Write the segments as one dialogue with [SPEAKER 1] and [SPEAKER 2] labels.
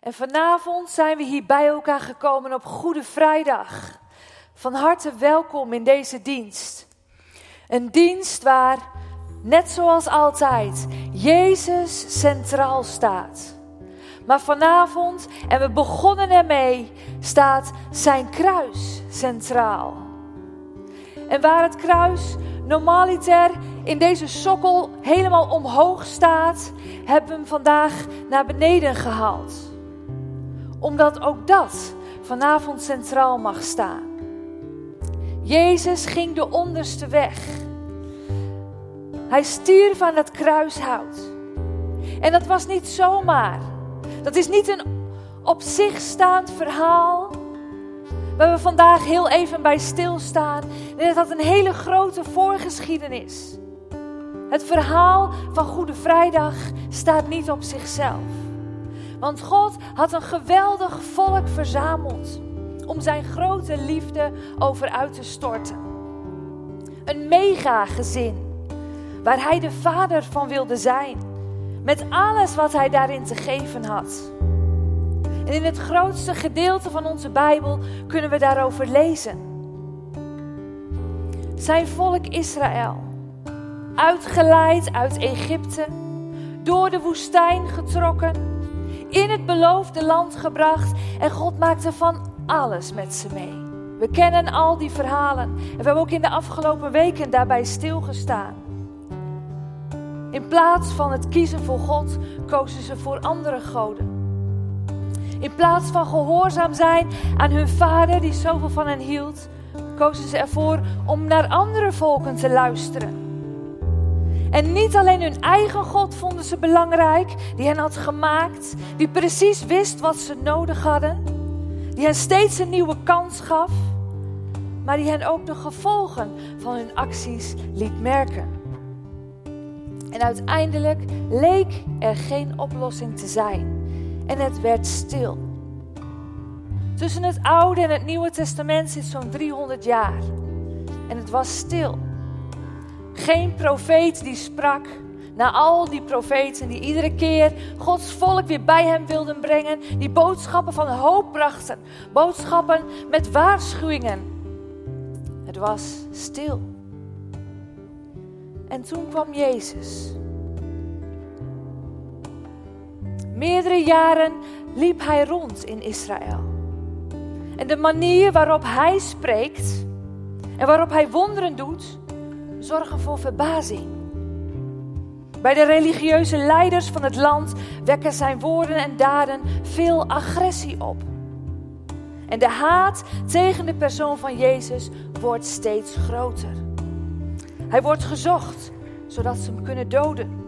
[SPEAKER 1] En vanavond zijn we hier bij elkaar gekomen op Goede Vrijdag. Van harte welkom in deze dienst. Een dienst waar, net zoals altijd, Jezus centraal staat. Maar vanavond, en we begonnen ermee, staat zijn kruis centraal. En waar het kruis normaliter in deze sokkel helemaal omhoog staat, hebben we hem vandaag naar beneden gehaald. Omdat ook dat vanavond centraal mag staan. Jezus ging de onderste weg. Hij stierf aan het kruishout. En dat was niet zomaar. Dat is niet een op zich staand verhaal waar we vandaag heel even bij stilstaan. Nee, dat had een hele grote voorgeschiedenis. Het verhaal van Goede Vrijdag staat niet op zichzelf. Want God had een geweldig volk verzameld om zijn grote liefde over uit te storten. Een mega gezin waar hij de vader van wilde zijn, met alles wat hij daarin te geven had. En in het grootste gedeelte van onze Bijbel kunnen we daarover lezen. Zijn volk Israël, uitgeleid uit Egypte, door de woestijn getrokken, in het beloofde land gebracht en God maakte van alles met ze mee. We kennen al die verhalen en we hebben ook in de afgelopen weken daarbij stilgestaan. In plaats van het kiezen voor God kozen ze voor andere goden. In plaats van gehoorzaam zijn aan hun vader die zoveel van hen hield, kozen ze ervoor om naar andere volken te luisteren. En niet alleen hun eigen God vonden ze belangrijk, die hen had gemaakt, die precies wist wat ze nodig hadden, die hen steeds een nieuwe kans gaf, maar die hen ook de gevolgen van hun acties liet merken. En uiteindelijk leek er geen oplossing te zijn en het werd stil. Tussen het Oude en het Nieuwe Testament zit zo'n 300 jaar. En het was stil. Geen profeet die sprak. Na al die profeten die iedere keer Gods volk weer bij hem wilden brengen. Die boodschappen van hoop brachten. Boodschappen met waarschuwingen. Het was stil. En toen kwam Jezus. Meerdere jaren liep hij rond in Israël. En de manier waarop hij spreekt en waarop hij wonderen doet, zorgen voor verbazing. Bij de religieuze leiders van het land wekken zijn woorden en daden veel agressie op. En de haat tegen de persoon van Jezus wordt steeds groter. Hij wordt gezocht, zodat ze hem kunnen doden.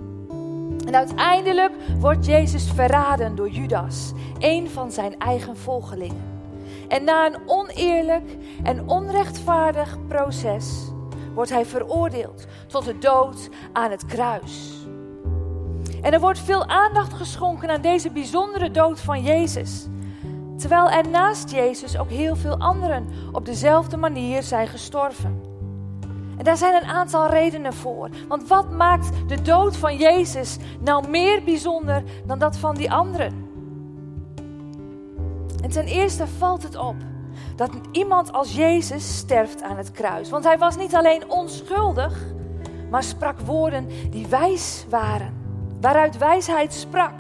[SPEAKER 1] En uiteindelijk wordt Jezus verraden door Judas, een van zijn eigen volgelingen. En na een oneerlijk en onrechtvaardig proces wordt hij veroordeeld tot de dood aan het kruis. En er wordt veel aandacht geschonken aan deze bijzondere dood van Jezus. Terwijl er naast Jezus ook heel veel anderen op dezelfde manier zijn gestorven. En daar zijn een aantal redenen voor. Want wat maakt de dood van Jezus nou meer bijzonder dan dat van die anderen? En ten eerste valt het op dat iemand als Jezus sterft aan het kruis. Want hij was niet alleen onschuldig, maar sprak woorden die wijs waren, waaruit wijsheid sprak.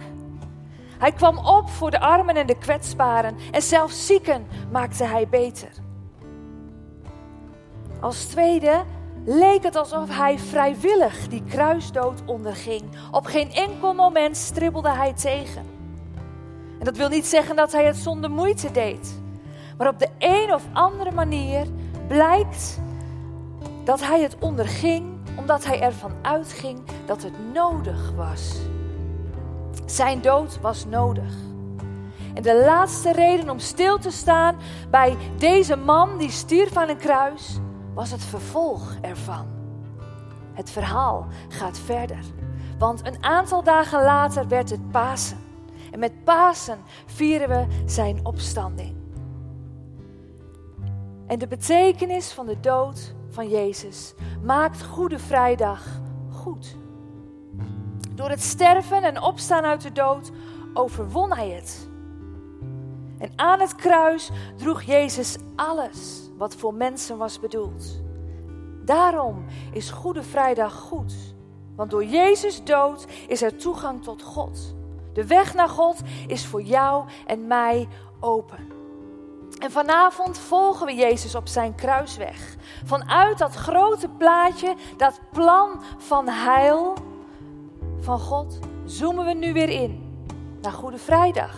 [SPEAKER 1] Hij kwam op voor de armen en de kwetsbaren en zelfs zieken maakte hij beter. Als tweede leek het alsof hij vrijwillig die kruisdood onderging. Op geen enkel moment stribbelde hij tegen. En dat wil niet zeggen dat hij het zonder moeite deed. Maar op de een of andere manier blijkt dat hij het onderging omdat hij ervan uitging dat het nodig was. Zijn dood was nodig. En de laatste reden om stil te staan bij deze man die stierf aan een kruis was het vervolg ervan. Het verhaal gaat verder. Want een aantal dagen later werd het Pasen. En met Pasen vieren we zijn opstanding. En de betekenis van de dood van Jezus maakt Goede Vrijdag goed. Door het sterven en opstaan uit de dood overwon hij het. En aan het kruis droeg Jezus alles wat voor mensen was bedoeld. Daarom is Goede Vrijdag goed. Want door Jezus dood is er toegang tot God. De weg naar God is voor jou en mij open. En vanavond volgen we Jezus op zijn kruisweg. Vanuit dat grote plaatje, dat plan van heil van God, zoomen we nu weer in naar Goede Vrijdag.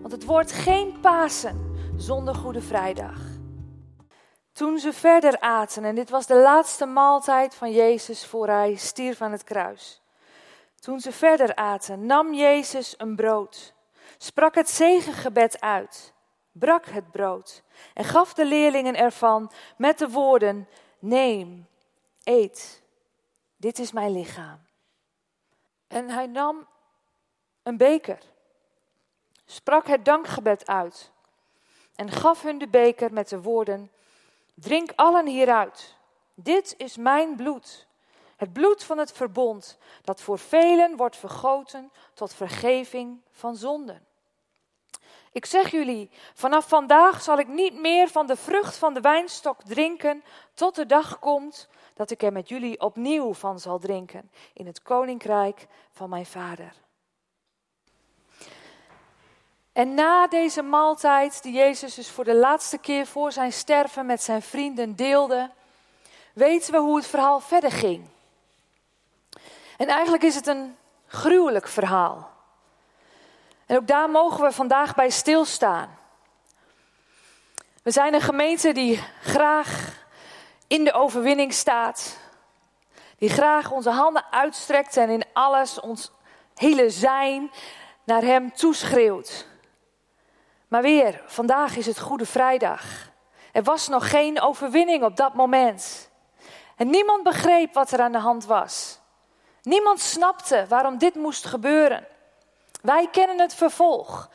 [SPEAKER 1] Want het wordt geen Pasen zonder Goede Vrijdag. Toen ze verder aten, en dit was de laatste maaltijd van Jezus voor hij stierf aan het kruis. Toen ze verder aten, nam Jezus een brood, sprak het zegengebed uit, brak het brood en gaf de leerlingen ervan met de woorden: Neem, eet, dit is mijn lichaam. En hij nam een beker, sprak het dankgebed uit en gaf hun de beker met de woorden: Drink allen hieruit. Dit is mijn bloed, het bloed van het verbond, dat voor velen wordt vergoten tot vergeving van zonden. Ik zeg jullie, vanaf vandaag zal ik niet meer van de vrucht van de wijnstok drinken, tot de dag komt dat ik er met jullie opnieuw van zal drinken in het koninkrijk van mijn Vader. En na deze maaltijd, die Jezus dus voor de laatste keer voor zijn sterven met zijn vrienden deelde, weten we hoe het verhaal verder ging. En eigenlijk is het een gruwelijk verhaal. En ook daar mogen we vandaag bij stilstaan. We zijn een gemeente die graag in de overwinning staat. Die graag onze handen uitstrekt en in alles ons hele zijn naar Hem toeschreeuwt. Maar weer, vandaag is het Goede Vrijdag. Er was nog geen overwinning op dat moment. En niemand begreep wat er aan de hand was. Niemand snapte waarom dit moest gebeuren. Wij kennen het vervolg.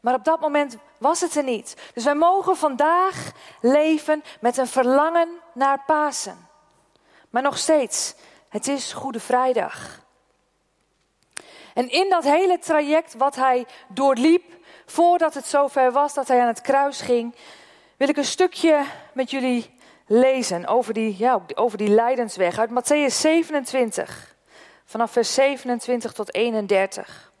[SPEAKER 1] Maar op dat moment was het er niet. Dus wij mogen vandaag leven met een verlangen naar Pasen. Maar nog steeds, het is Goede Vrijdag. En in dat hele traject wat hij doorliep, voordat het zover was dat hij aan het kruis ging, wil ik een stukje met jullie lezen over die, ja, over die lijdensweg uit Matthäus 27, vanaf vers 27 tot 31.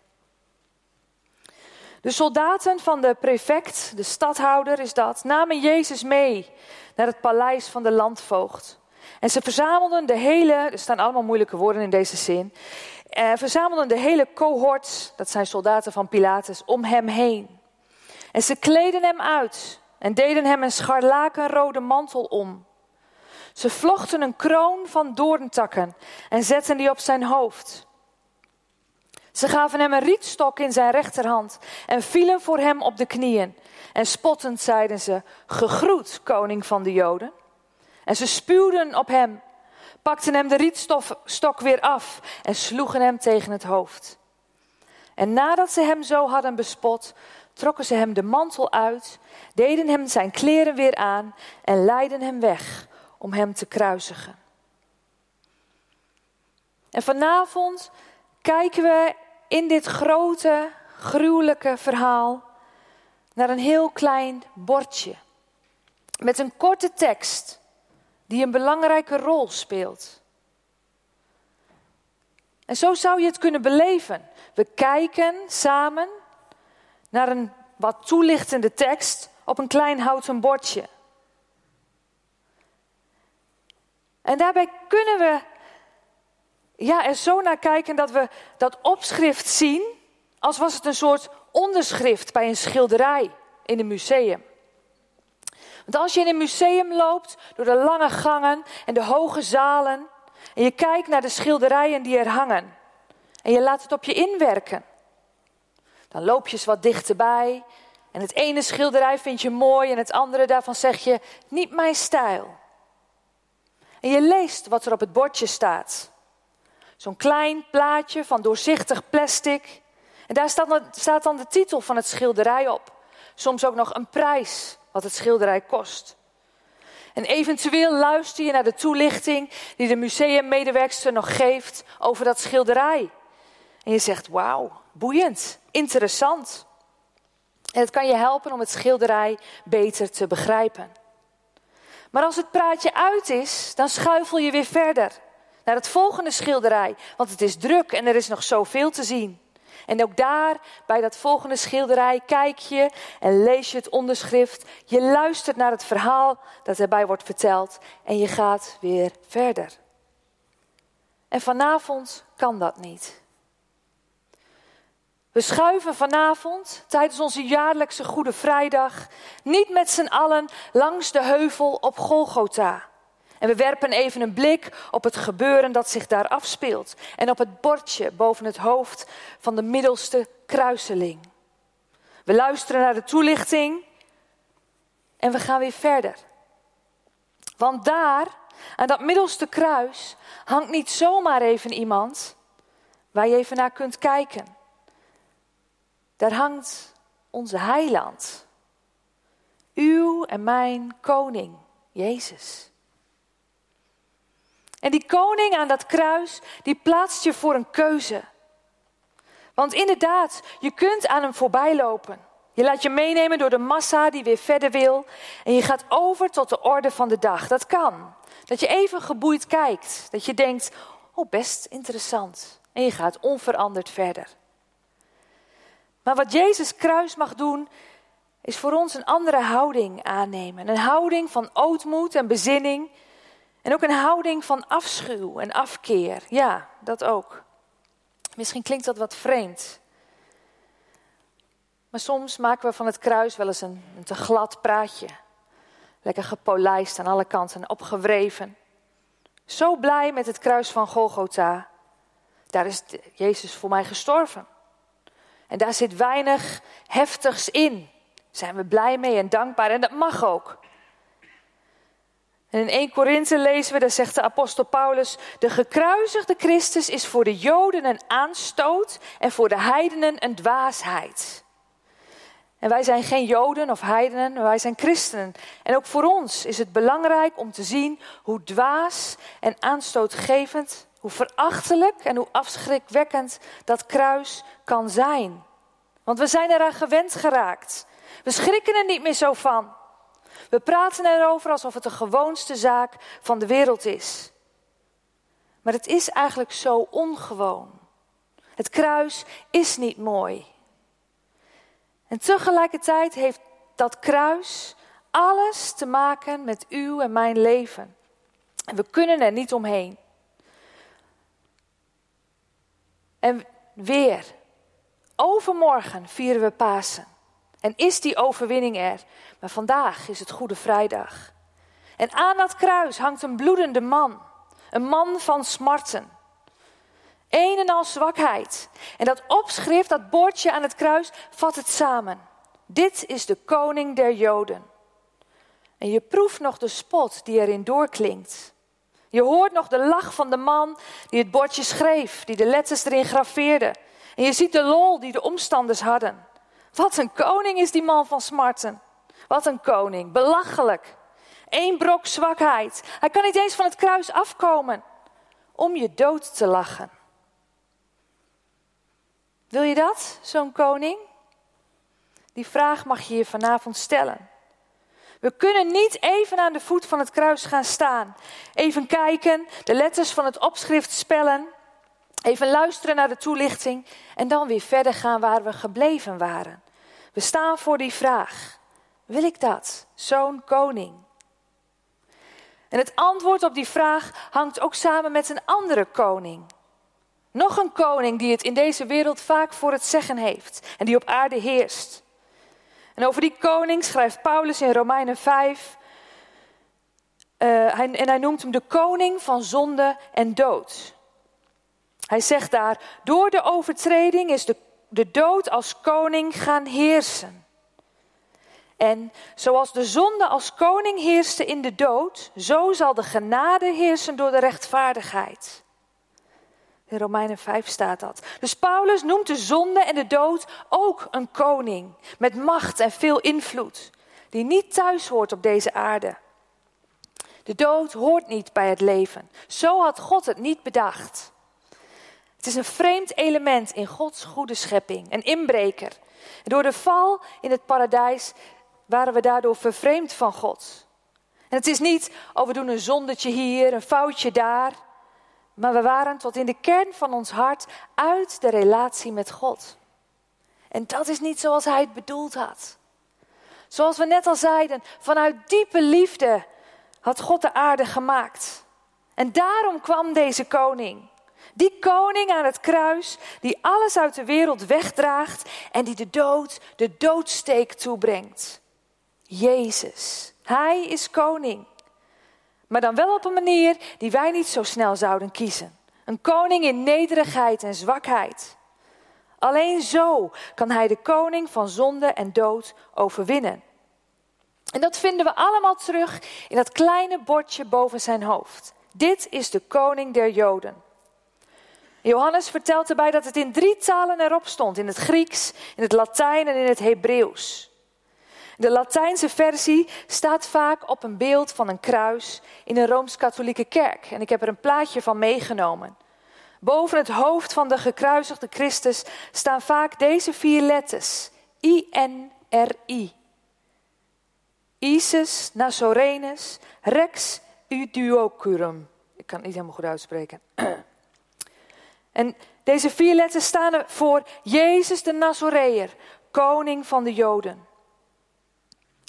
[SPEAKER 1] De soldaten van de prefect, de stadhouder is dat, namen Jezus mee naar het paleis van de landvoogd. En ze verzamelden de hele, er staan allemaal moeilijke woorden in deze zin, eh, verzamelden de hele cohort, dat zijn soldaten van Pilatus, om hem heen. En ze kleden hem uit en deden hem een scharlakenrode mantel om. Ze vlochten een kroon van doorntakken en zetten die op zijn hoofd. Ze gaven hem een rietstok in zijn rechterhand en vielen voor hem op de knieën. En spottend zeiden ze: Gegroet, koning van de Joden. En ze spuwden op hem, pakten hem de rietstok weer af en sloegen hem tegen het hoofd. En nadat ze hem zo hadden bespot, trokken ze hem de mantel uit, deden hem zijn kleren weer aan en leidden hem weg om hem te kruisigen. En vanavond kijken we in dit grote, gruwelijke verhaal naar een heel klein bordje. Met een korte tekst die een belangrijke rol speelt. En zo zou je het kunnen beleven. We kijken samen naar een wat toelichtende tekst op een klein houten bordje. En daarbij kunnen we ja, er zo naar kijken dat we dat opschrift zien als was het een soort onderschrift bij een schilderij in een museum. Want als je in een museum loopt door de lange gangen en de hoge zalen en je kijkt naar de schilderijen die er hangen en je laat het op je inwerken, dan loop je eens wat dichterbij en het ene schilderij vind je mooi en het andere daarvan zeg je niet mijn stijl. En je leest wat er op het bordje staat. Zo'n klein plaatje van doorzichtig plastic. En daar staat, dan de titel van het schilderij op. Soms ook nog een prijs wat het schilderij kost. En eventueel luister je naar de toelichting die de museummedewerkster nog geeft over dat schilderij. En je zegt, wauw, boeiend, interessant. En het kan je helpen om het schilderij beter te begrijpen. Maar als het praatje uit is, dan schuifel je weer verder naar het volgende schilderij, want het is druk en er is nog zoveel te zien. En ook daar, bij dat volgende schilderij, kijk je en lees je het onderschrift. Je luistert naar het verhaal dat erbij wordt verteld en je gaat weer verder. En vanavond kan dat niet. We schuiven vanavond tijdens onze jaarlijkse Goede Vrijdag niet met z'n allen langs de heuvel op Golgotha. En we werpen even een blik op het gebeuren dat zich daar afspeelt en op het bordje boven het hoofd van de middelste kruiseling. We luisteren naar de toelichting en we gaan weer verder. Want daar, aan dat middelste kruis, hangt niet zomaar even iemand waar je even naar kunt kijken. Daar hangt onze heiland. Uw en mijn koning, Jezus. En die koning aan dat kruis, die plaatst je voor een keuze. Want inderdaad, je kunt aan hem voorbij lopen. Je laat je meenemen door de massa die weer verder wil. En je gaat over tot de orde van de dag. Dat kan. Dat je even geboeid kijkt. Dat je denkt, oh best interessant. En je gaat onveranderd verder. Maar wat Jezus kruis mag doen, is voor ons een andere houding aannemen. Een houding van ootmoed en bezinning. En ook een houding van afschuw en afkeer. Ja, dat ook. Misschien klinkt dat wat vreemd. Maar soms maken we van het kruis wel eens een, een te glad praatje. Lekker gepolijst aan alle kanten, opgewreven. Zo blij met het kruis van Golgotha. Daar is Jezus voor mij gestorven. En daar zit weinig heftigs in. zijn we blij mee en dankbaar en dat mag ook. En in 1 Korinthe lezen we, daar zegt de apostel Paulus, de gekruisigde Christus is voor de Joden een aanstoot en voor de heidenen een dwaasheid. En wij zijn geen Joden of heidenen, wij zijn christenen. En ook voor ons is het belangrijk om te zien hoe dwaas en aanstootgevend, hoe verachtelijk en hoe afschrikwekkend dat kruis kan zijn. Want we zijn eraan gewend geraakt. We schrikken er niet meer zo van. We praten erover alsof het de gewoonste zaak van de wereld is. Maar het is eigenlijk zo ongewoon. Het kruis is niet mooi. En tegelijkertijd heeft dat kruis alles te maken met uw en mijn leven. En we kunnen er niet omheen. En weer, overmorgen vieren we Pasen. En is die overwinning er? Maar vandaag is het Goede Vrijdag. En aan dat kruis hangt een bloedende man. Een man van smarten. Een en al zwakheid. En dat opschrift, dat bordje aan het kruis, vat het samen. Dit is de koning der Joden. En je proeft nog de spot die erin doorklinkt. Je hoort nog de lach van de man die het bordje schreef, die de letters erin graveerde. En je ziet de lol die de omstanders hadden. Wat een koning is die man van smarten. Wat een koning, belachelijk. Eén brok zwakheid. Hij kan niet eens van het kruis afkomen om je dood te lachen. Wil je dat, zo'n koning? Die vraag mag je je vanavond stellen. We kunnen niet even aan de voet van het kruis gaan staan. Even kijken, de letters van het opschrift spellen. Even luisteren naar de toelichting en dan weer verder gaan waar we gebleven waren. We staan voor die vraag. Wil ik dat? Zo'n koning. En het antwoord op die vraag hangt ook samen met een andere koning. Nog een koning die het in deze wereld vaak voor het zeggen heeft en die op aarde heerst. En over die koning schrijft Paulus in Romeinen 5. Uh, hij, en hij noemt hem de koning van zonde en dood. Hij zegt daar: Door de overtreding is de, de dood als koning gaan heersen. En zoals de zonde als koning heerste in de dood, zo zal de genade heersen door de rechtvaardigheid. In Romeinen 5 staat dat. Dus Paulus noemt de zonde en de dood ook een koning met macht en veel invloed, die niet thuis hoort op deze aarde. De dood hoort niet bij het leven. Zo had God het niet bedacht. Het is een vreemd element in Gods goede schepping, een inbreker. door de val in het paradijs waren we daardoor vervreemd van God. En het is niet, oh we doen een zondetje hier, een foutje daar. Maar we waren tot in de kern van ons hart uit de relatie met God. En dat is niet zoals Hij het bedoeld had. Zoals we net al zeiden, vanuit diepe liefde had God de aarde gemaakt. En daarom kwam deze koning. Die koning aan het kruis, die alles uit de wereld wegdraagt en die de dood, de doodsteek toebrengt. Jezus, hij is koning. Maar dan wel op een manier die wij niet zo snel zouden kiezen. Een koning in nederigheid en zwakheid. Alleen zo kan hij de koning van zonde en dood overwinnen. En dat vinden we allemaal terug in dat kleine bordje boven zijn hoofd. Dit is de koning der Joden. Johannes vertelt erbij dat het in drie talen erop stond: in het Grieks, in het Latijn en in het Hebreeuws. De Latijnse versie staat vaak op een beeld van een kruis in een rooms-katholieke kerk. En ik heb er een plaatje van meegenomen. Boven het hoofd van de gekruisigde Christus staan vaak deze vier letters: I-N-R-I. Isis Nazorenus Rex Uduocurum. Ik kan het niet helemaal goed uitspreken. En deze vier letters staan er voor Jezus de Nazoreër, koning van de Joden.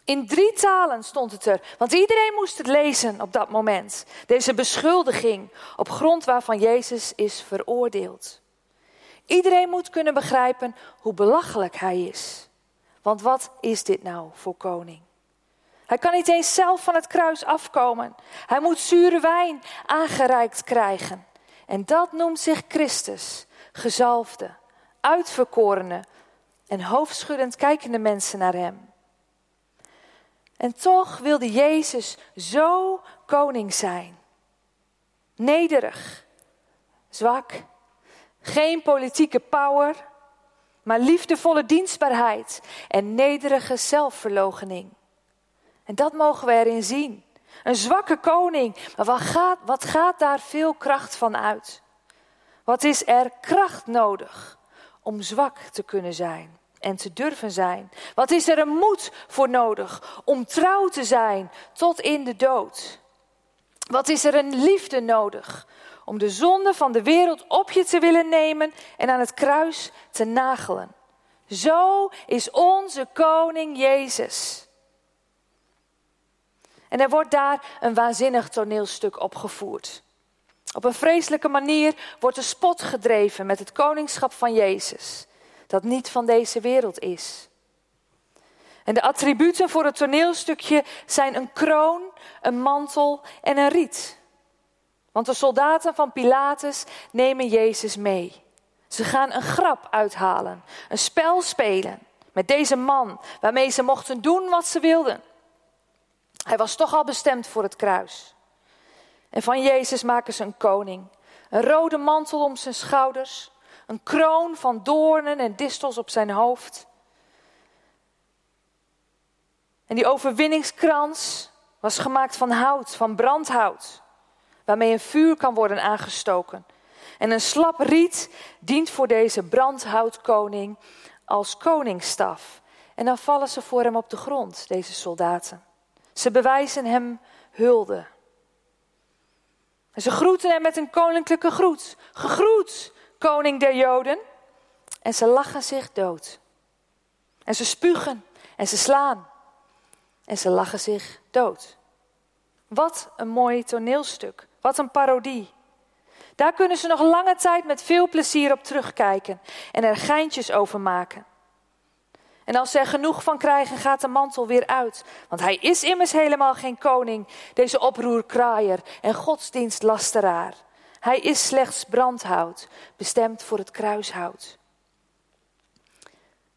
[SPEAKER 1] In drie talen stond het er, want iedereen moest het lezen op dat moment. Deze beschuldiging op grond waarvan Jezus is veroordeeld. Iedereen moet kunnen begrijpen hoe belachelijk hij is. Want wat is dit nou voor koning? Hij kan niet eens zelf van het kruis afkomen. Hij moet zure wijn aangereikt krijgen. En dat noemt zich Christus, gezalfde, uitverkorene en hoofdschuddend kijkende mensen naar hem. En toch wilde Jezus zo koning zijn. Nederig, zwak, geen politieke power, maar liefdevolle dienstbaarheid en nederige zelfverloochening. En dat mogen we erin zien. Een zwakke koning, maar wat gaat, wat gaat daar veel kracht van uit? Wat is er kracht nodig om zwak te kunnen zijn? en te durven zijn? Wat is er een moed voor nodig om trouw te zijn tot in de dood? Wat is er een liefde nodig om de zonde van de wereld op je te willen nemen en aan het kruis te nagelen? Zo is onze koning Jezus. En er wordt daar een waanzinnig toneelstuk opgevoerd. Op een vreselijke manier wordt de spot gedreven met het koningschap van Jezus dat niet van deze wereld is. En de attributen voor het toneelstukje zijn een kroon, een mantel en een riet. Want de soldaten van Pilatus nemen Jezus mee. Ze gaan een grap uithalen, een spel spelen met deze man, waarmee ze mochten doen wat ze wilden. Hij was toch al bestemd voor het kruis. En van Jezus maken ze een koning. Een rode mantel om zijn schouders, een kroon van doornen en distels op zijn hoofd. En die overwinningskrans was gemaakt van hout, van brandhout, waarmee een vuur kan worden aangestoken. En een slap riet dient voor deze brandhoutkoning als koningsstaf. En dan vallen ze voor hem op de grond, deze soldaten. Ze bewijzen hem hulde. En ze groeten hem met een koninklijke groet. Gegroet, koning der Joden. En ze lachen zich dood. En ze spugen en ze slaan. En ze lachen zich dood. Wat een mooi toneelstuk. Wat een parodie. Daar kunnen ze nog lange tijd met veel plezier op terugkijken en er geintjes over maken. En als ze genoeg van krijgen, gaat de mantel weer uit. Want hij is immers helemaal geen koning, deze oproerkraaier en godsdienstlasteraar. Hij is slechts brandhout, bestemd voor het kruishout.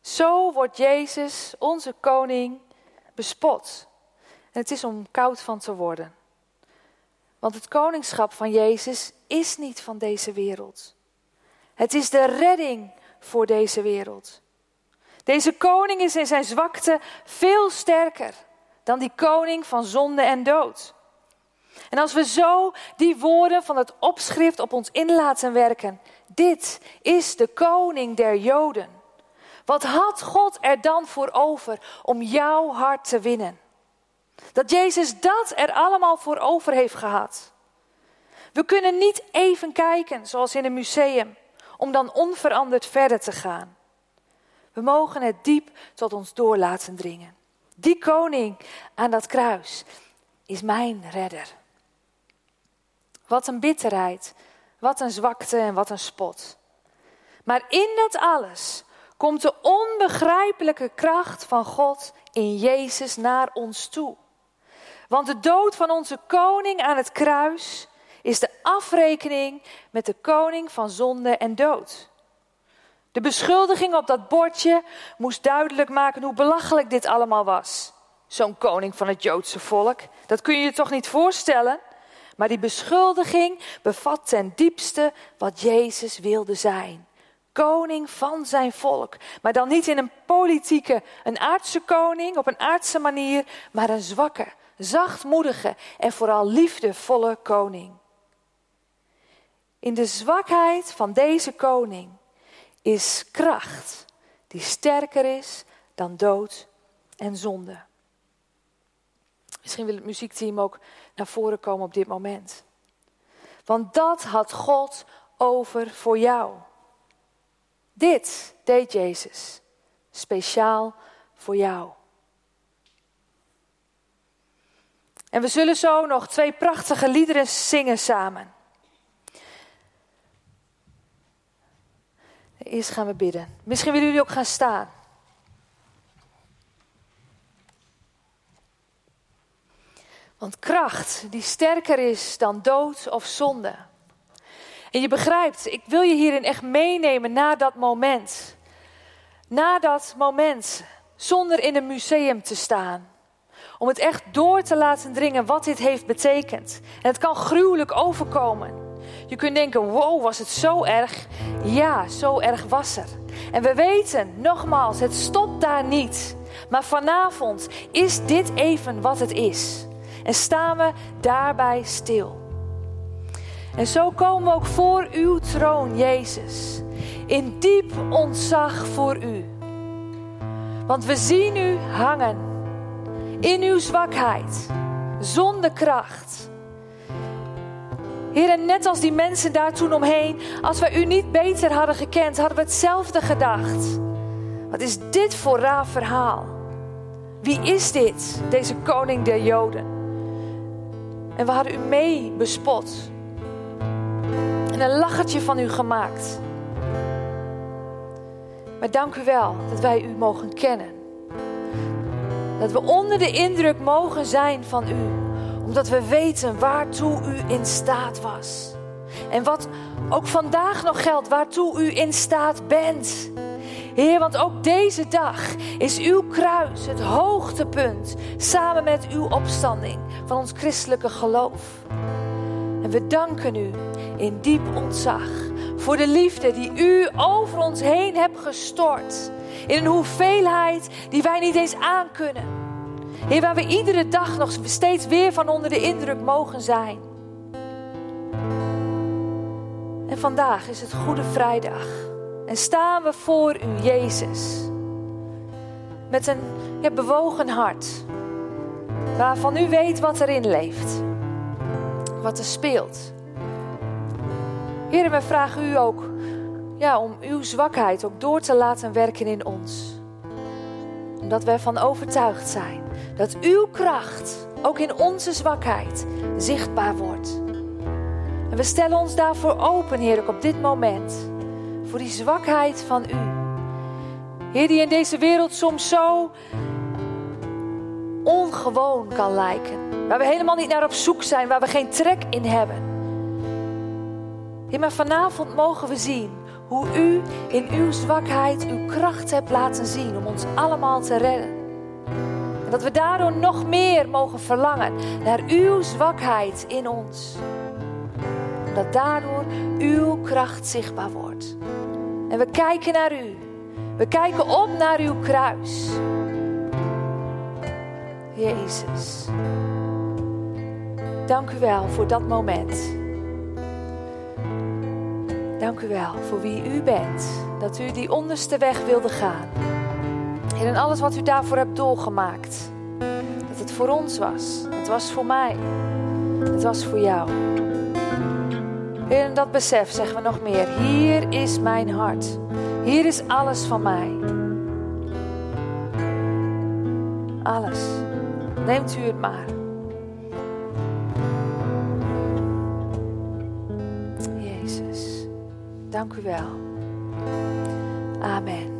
[SPEAKER 1] Zo wordt Jezus, onze koning, bespot. En het is om koud van te worden. Want het koningschap van Jezus is niet van deze wereld. Het is de redding voor deze wereld. Deze koning is in zijn zwakte veel sterker dan die koning van zonde en dood. En als we zo die woorden van het opschrift op ons in laten werken, dit is de koning der Joden. Wat had God er dan voor over om jouw hart te winnen? Dat Jezus dat er allemaal voor over heeft gehad. We kunnen niet even kijken, zoals in een museum, om dan onveranderd verder te gaan. We mogen het diep tot ons door laten dringen. Die koning aan dat kruis is mijn redder. Wat een bitterheid, wat een zwakte en wat een spot. Maar in dat alles komt de onbegrijpelijke kracht van God in Jezus naar ons toe. Want de dood van onze koning aan het kruis is de afrekening met de koning van zonde en dood. De beschuldiging op dat bordje moest duidelijk maken hoe belachelijk dit allemaal was. Zo'n koning van het Joodse volk, dat kun je je toch niet voorstellen? Maar die beschuldiging bevat ten diepste wat Jezus wilde zijn. Koning van zijn volk. Maar dan niet in een politieke, een aardse koning op een aardse manier, maar een zwakke, zachtmoedige en vooral liefdevolle koning. In de zwakheid van deze koning is kracht die sterker is dan dood en zonde. Misschien wil het muziekteam ook naar voren komen op dit moment. Want dat had God over voor jou. Dit deed Jezus speciaal voor jou. En we zullen zo nog twee prachtige liederen zingen samen. Eerst gaan we bidden. Misschien willen jullie ook gaan staan. Want kracht die sterker is dan dood of zonde. En je begrijpt, ik wil je hierin echt meenemen naar dat moment. Na dat moment, zonder in een museum te staan. Om het echt door te laten dringen wat dit heeft betekend. En het kan gruwelijk overkomen. Je kunt denken, wow, was het zo erg? Ja, zo erg was er. En we weten, nogmaals, het stopt daar niet. Maar vanavond is dit even wat het is. En staan we daarbij stil. En zo komen we ook voor uw troon, Jezus. In diep ontzag voor u. Want we zien u hangen. In uw zwakheid. Zonder kracht. Heer, en net als die mensen daar toen omheen, als we u niet beter hadden gekend, hadden we hetzelfde gedacht. Wat is dit voor raar verhaal? Wie is dit, deze koning der Joden? En we hadden u mee bespot. En een lachertje van u gemaakt. Maar dank u wel dat wij u mogen kennen. Dat we onder de indruk mogen zijn van u omdat we weten waartoe u in staat was. En wat ook vandaag nog geldt, waartoe u in staat bent. Heer, want ook deze dag is uw kruis het hoogtepunt samen met uw opstanding van ons christelijke geloof. En we danken u in diep ontzag voor de liefde die u over ons heen hebt gestort. In een hoeveelheid die wij niet eens aankunnen. Heer, waar we iedere dag nog steeds weer van onder de indruk mogen zijn. En vandaag is het Goede Vrijdag. En staan we voor u, Jezus. Met een ja, bewogen hart. Waarvan u weet wat erin leeft. Wat er speelt. Heer, we vragen u ook ja, om uw zwakheid ook door te laten werken in ons. Omdat we ervan overtuigd zijn dat uw kracht ook in onze zwakheid zichtbaar wordt. En we stellen ons daarvoor open, Heer, op dit moment. Voor die zwakheid van u. Heer, die in deze wereld soms zo ongewoon kan lijken. Waar we helemaal niet naar op zoek zijn, waar we geen trek in hebben. Heer, maar vanavond mogen we zien hoe u in uw zwakheid uw kracht hebt laten zien om ons allemaal te redden. En dat we daardoor nog meer mogen verlangen naar uw zwakheid in ons. Dat daardoor uw kracht zichtbaar wordt. En we kijken naar u. We kijken op naar uw kruis. Jezus. Dank u wel voor dat moment. Dank u wel voor wie u bent. Dat u die onderste weg wilde gaan. Heer, en alles wat u daarvoor hebt doorgemaakt. Dat het voor ons was. Het was voor mij. Het was voor jou. Heer, dat besef zeggen we nog meer. Hier is mijn hart. Hier is alles van mij. Alles. Neemt u het maar. Dank u wel. Amen.